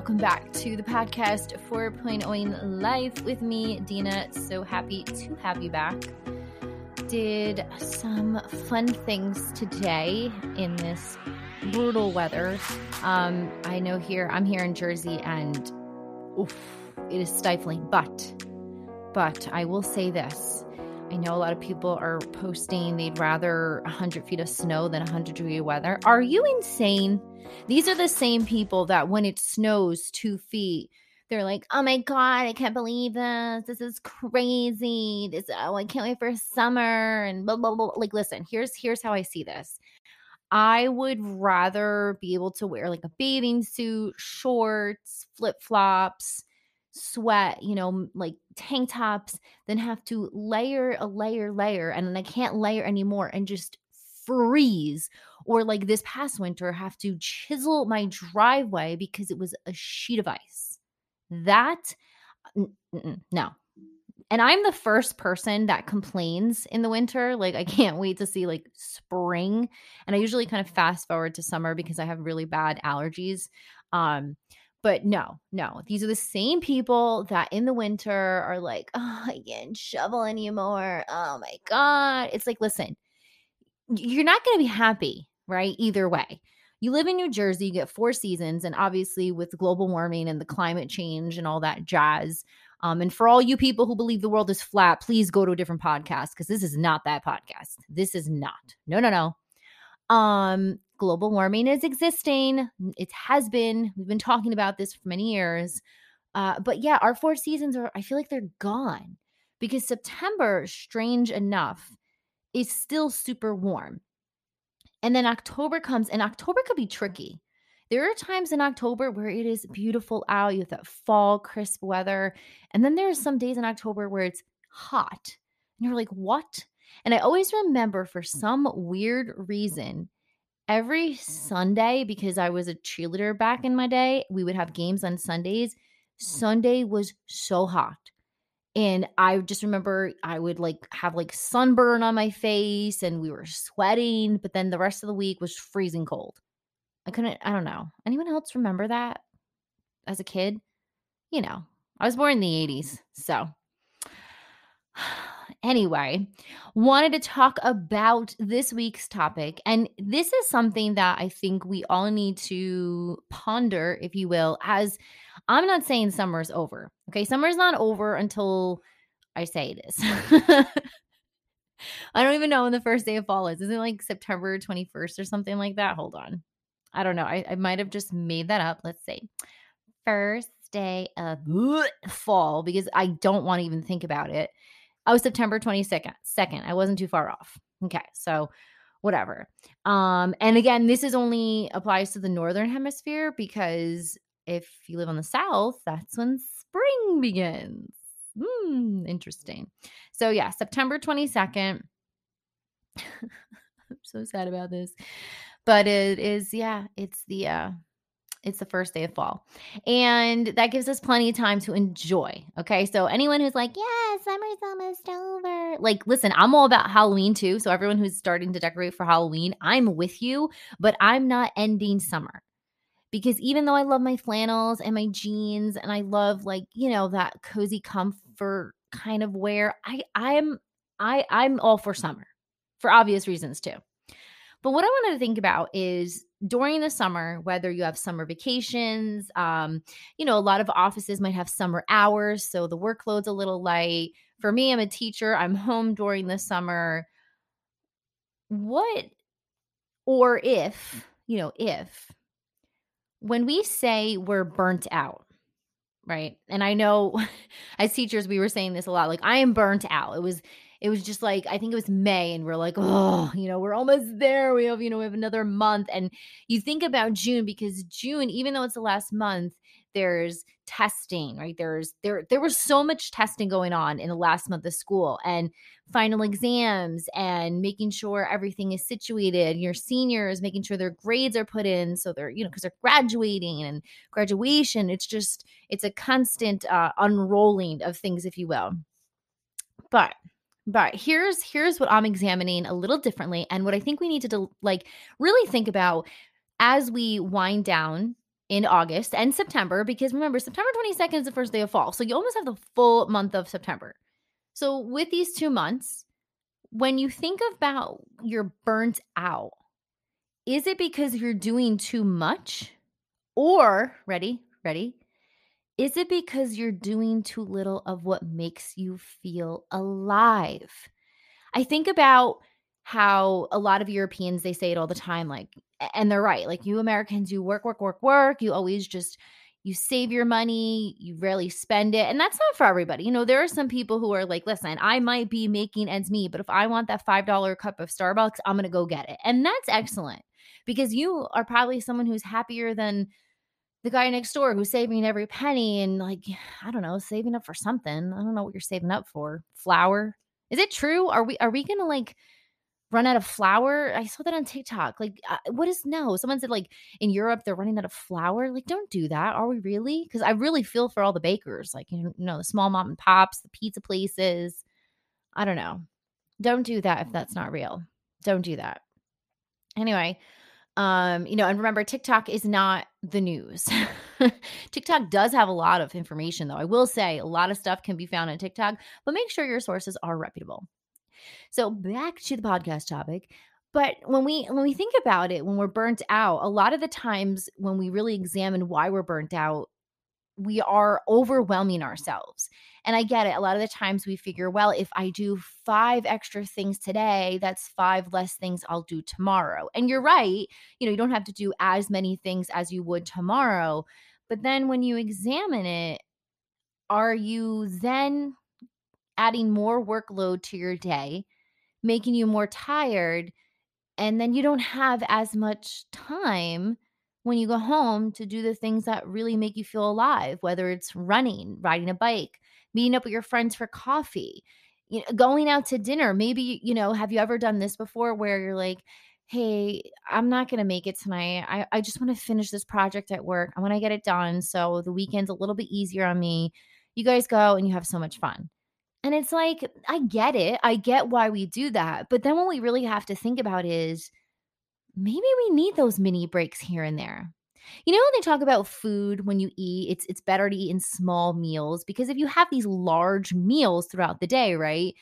Welcome back to the podcast 4.0 Life with me, Dina. So happy to have you back. Did some fun things today in this brutal weather. Um, I know here, I'm here in Jersey and oof, it is stifling, but, but I will say this. I know a lot of people are posting they'd rather 100 feet of snow than 100 degree weather. Are you insane? These are the same people that when it snows two feet, they're like, oh my God, I can't believe this. This is crazy. This, oh, I can't wait for summer and blah, blah, blah. Like, listen, here's, here's how I see this. I would rather be able to wear like a bathing suit, shorts, flip flops, sweat, you know, like tank tops, then have to layer a layer, layer, and then I can't layer anymore and just freeze. Or like this past winter, have to chisel my driveway because it was a sheet of ice. That, no. And I'm the first person that complains in the winter. Like, I can't wait to see like spring. And I usually kind of fast forward to summer because I have really bad allergies. Um, but no, no, these are the same people that in the winter are like, oh, I can't shovel anymore. Oh my God. It's like, listen, you're not going to be happy, right? Either way. You live in New Jersey, you get four seasons, and obviously with global warming and the climate change and all that jazz. Um, and for all you people who believe the world is flat, please go to a different podcast because this is not that podcast. This is not. No, no, no. Um, global warming is existing. It has been. We've been talking about this for many years. Uh, but yeah, our four seasons are, I feel like they're gone because September, strange enough, is still super warm. And then October comes, and October could be tricky. There are times in October where it is beautiful out, you have that fall, crisp weather. And then there are some days in October where it's hot. And you're like, what? And I always remember for some weird reason, every Sunday, because I was a cheerleader back in my day, we would have games on Sundays. Sunday was so hot. And I just remember I would like have like sunburn on my face and we were sweating, but then the rest of the week was freezing cold. I couldn't, I don't know. Anyone else remember that as a kid? You know, I was born in the 80s. So Anyway, wanted to talk about this week's topic. And this is something that I think we all need to ponder, if you will, as I'm not saying summer's over. Okay. Summer's not over until I say it is. I don't even know when the first day of fall is. Is it like September 21st or something like that? Hold on. I don't know. I, I might have just made that up. Let's see. First day of fall because I don't want to even think about it Oh, September 22nd. Second. I wasn't too far off. Okay. So whatever. Um, and again, this is only applies to the northern hemisphere because if you live on the south, that's when spring begins. Hmm, interesting. So yeah, September 22nd. I'm so sad about this. But it is, yeah, it's the uh it's the first day of fall. And that gives us plenty of time to enjoy. Okay. So, anyone who's like, yeah, summer's almost over, like, listen, I'm all about Halloween too. So, everyone who's starting to decorate for Halloween, I'm with you, but I'm not ending summer because even though I love my flannels and my jeans and I love like, you know, that cozy comfort kind of wear, I I'm I I'm all for summer for obvious reasons too. But what I wanted to think about is during the summer, whether you have summer vacations, um, you know, a lot of offices might have summer hours, so the workload's a little light. For me, I'm a teacher, I'm home during the summer. What, or if, you know, if, when we say we're burnt out, right? And I know as teachers, we were saying this a lot like, I am burnt out. It was, it was just like I think it was May, and we're like, oh, you know, we're almost there. We have, you know, we have another month. And you think about June because June, even though it's the last month, there's testing, right? There's there there was so much testing going on in the last month of school and final exams and making sure everything is situated. Your seniors making sure their grades are put in so they're, you know, because they're graduating and graduation. It's just it's a constant uh, unrolling of things, if you will. But but here's here's what i'm examining a little differently and what i think we need to like really think about as we wind down in August and September because remember, September 22nd is the first day of fall. So you almost have the full month of September. So with these two months, when you think about you're burnt out, is it because you're doing too much? Or, ready, ready? Is it because you're doing too little of what makes you feel alive? I think about how a lot of Europeans they say it all the time like and they're right. Like you Americans you work work work work, you always just you save your money, you rarely spend it. And that's not for everybody. You know, there are some people who are like, listen, I might be making ends meet, but if I want that $5 cup of Starbucks, I'm going to go get it. And that's excellent because you are probably someone who's happier than the guy next door who's saving every penny and like, I don't know, saving up for something. I don't know what you're saving up for. Flour. Is it true? Are we are we going to like run out of flour. I saw that on TikTok. Like, uh, what is no? Someone said like in Europe they're running out of flour. Like, don't do that. Are we really? Because I really feel for all the bakers, like you know, the small mom and pops, the pizza places. I don't know. Don't do that if that's not real. Don't do that. Anyway, um, you know, and remember, TikTok is not the news. TikTok does have a lot of information, though. I will say a lot of stuff can be found on TikTok, but make sure your sources are reputable. So back to the podcast topic. But when we when we think about it, when we're burnt out, a lot of the times when we really examine why we're burnt out, we are overwhelming ourselves. And I get it. A lot of the times we figure, well, if I do five extra things today, that's five less things I'll do tomorrow. And you're right. You know, you don't have to do as many things as you would tomorrow. But then when you examine it, are you then adding more workload to your day, making you more tired. And then you don't have as much time when you go home to do the things that really make you feel alive, whether it's running, riding a bike, meeting up with your friends for coffee, you know, going out to dinner. Maybe, you know, have you ever done this before where you're like, hey, I'm not going to make it tonight. I, I just want to finish this project at work. I want to get it done. So the weekend's a little bit easier on me. You guys go and you have so much fun. And it's like, I get it. I get why we do that. But then what we really have to think about is maybe we need those mini breaks here and there. You know when they talk about food when you eat, it's it's better to eat in small meals because if you have these large meals throughout the day, right?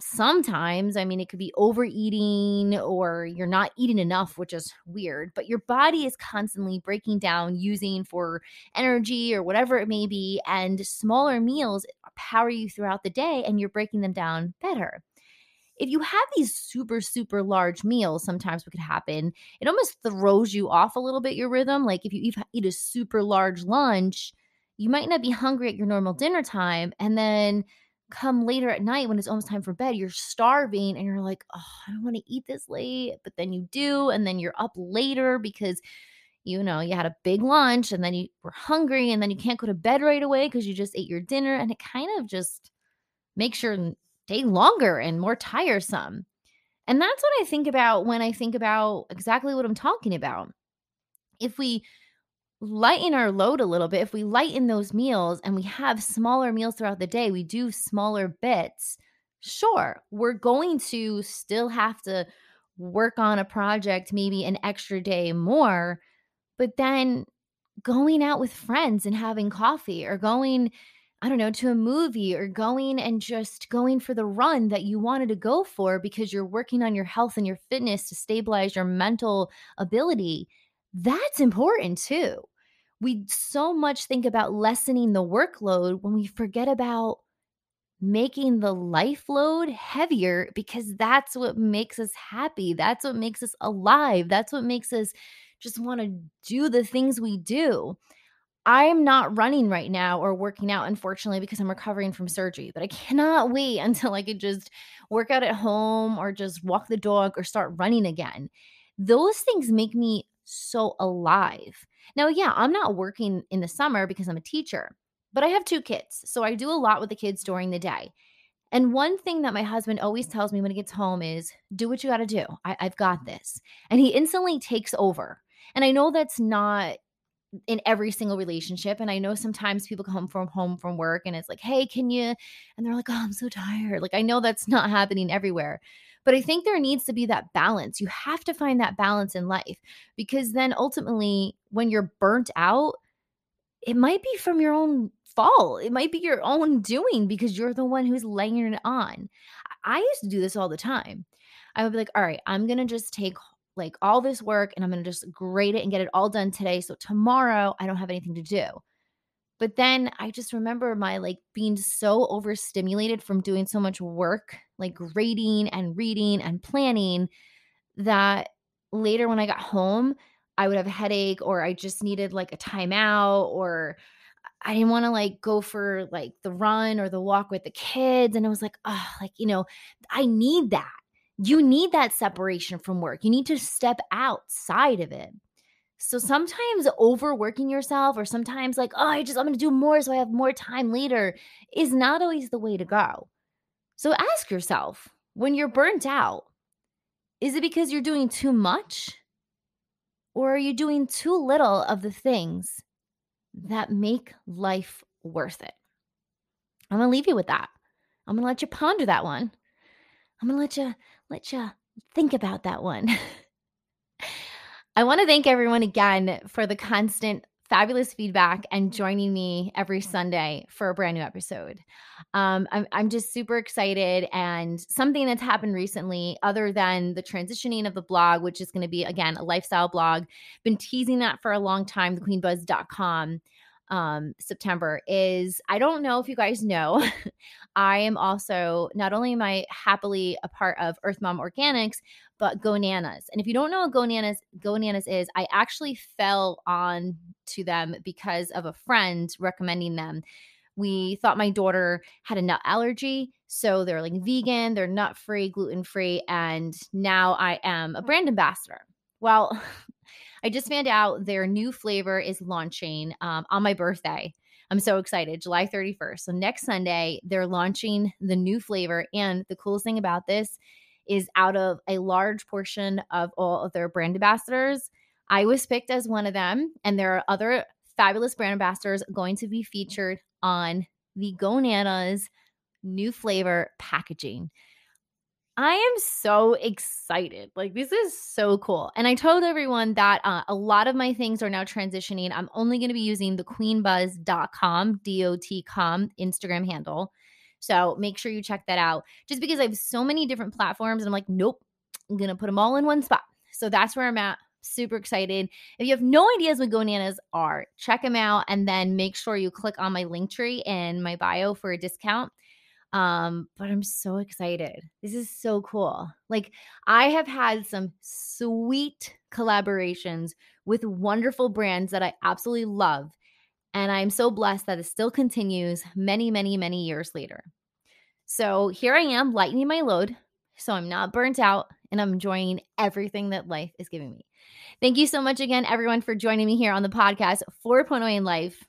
sometimes, I mean, it could be overeating or you're not eating enough, which is weird, but your body is constantly breaking down using for energy or whatever it may be. And smaller meals power you throughout the day and you're breaking them down better. If you have these super, super large meals, sometimes what could happen, it almost throws you off a little bit your rhythm. Like if you eat a super large lunch, you might not be hungry at your normal dinner time. And then come later at night when it's almost time for bed, you're starving and you're like, oh, I don't want to eat this late. But then you do. And then you're up later because, you know, you had a big lunch and then you were hungry and then you can't go to bed right away because you just ate your dinner. And it kind of just makes your day longer and more tiresome. And that's what I think about when I think about exactly what I'm talking about. If we lighten our load a little bit, if we lighten those meals and we have smaller meals throughout the day, we do smaller bits, sure, we're going to still have to work on a project maybe an extra day more, but then going out with friends and having coffee or going I don't know, to a movie or going and just going for the run that you wanted to go for because you're working on your health and your fitness to stabilize your mental ability that's important too. We so much think about lessening the workload when we forget about making the life load heavier because that's what makes us happy. That's what makes us alive. That's what makes us just want to do the things we do. I'm not running right now or working out, unfortunately, because I'm recovering from surgery, but I cannot wait until I could just work out at home or just walk the dog or start running again. Those things make me so alive. Now, yeah, I'm not working in the summer because I'm a teacher, but I have two kids. So I do a lot with the kids during the day. And one thing that my husband always tells me when he gets home is do what you got to do. I, have got this. And he instantly takes over. And I know that's not in every single relationship. And I know sometimes people come from home from work and it's like, hey, can you? And they're like, oh, I'm so tired. Like, I know that's not happening everywhere. But I think there needs to be that balance. You have to find that balance in life because then ultimately, when you're burnt out, it might be from your own fault. It might be your own doing because you're the one who's laying it on. I used to do this all the time. I would be like, all right, I'm going to just take like all this work and I'm going to just grade it and get it all done today. So tomorrow I don't have anything to do. But then I just remember my like being so overstimulated from doing so much work, like grading and reading and planning, that later when I got home, I would have a headache or I just needed like a timeout or I didn't want to like go for like the run or the walk with the kids. And I was like, oh, like, you know, I need that. You need that separation from work. You need to step outside of it. So mm. sometimes overworking yourself or sometimes like, oh, I just, I'm going to do more so I have more time later is not always the way to go. So ask yourself when you're burnt out, is it because you're doing too much? Or are you doing too little of the things that make life worth it? I'm going to leave you with that. I'm going to let you ponder that one. I'm going to let you let you think about that one. I want to thank everyone again for the constant fabulous feedback and joining me every Sunday for a brand new episode. Um, I'm, I'm just super excited. And something that's happened recently, other than the transitioning of the blog, which is going to be, again, a lifestyle blog, been teasing that for a long time, thequeenbuzz.com um, September is I don't know if you guys know, I am also not only am I happily a part of Earth Mom Organics, but Go Gonanas. And if you don't know what Gonanas Gonanas is, I actually fell on to them because of a friend recommending them. We thought my daughter had a nut allergy, so they're like vegan, they're nut free, gluten free, and now I am a brand ambassador. Well, I just found out their new flavor is launching um, on my birthday. I'm so excited, July 31st. So next Sunday, they're launching the new flavor. And the coolest thing about this is out of a large portion of all of their brand ambassadors, I was picked as one of them. And there are other fabulous brand ambassadors going to be featured on the Gonanas new flavor packaging. I am so excited. Like, this is so cool. And I told everyone that uh, a lot of my things are now transitioning. I'm only going to be using the queenbuzz.com, Instagram handle. So make sure you check that out just because I have so many different platforms. And I'm like, nope, I'm going to put them all in one spot. So that's where I'm at. Super excited. If you have no ideas what Gonanas are, check them out and then make sure you click on my link tree in my bio for a discount um, but I'm so excited. This is so cool. Like, I have had some sweet collaborations with wonderful brands that I absolutely love. And I'm so blessed that it still continues many, many, many years later. So here I am, lightening my load. So I'm not burnt out and I'm enjoying everything that life is giving me. Thank you so much again, everyone, for joining me here on the podcast 4.0 in Life.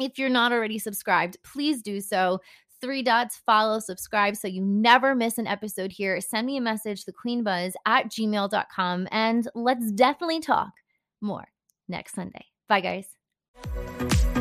If you're not already subscribed, please do so three dots, follow, subscribe so you never miss an episode here. Send me a message, thequeenbuzz at gmail.com, and let's definitely talk more next Sunday. Bye, guys.